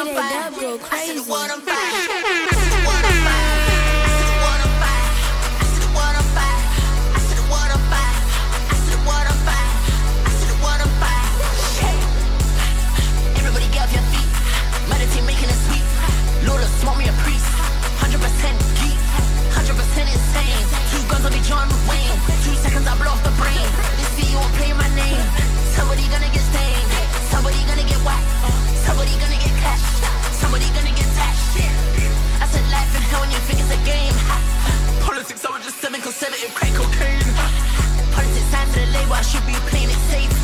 I'm crazy I said what I'm fighting. seven and crack cocaine. The label, I should be playing it safe.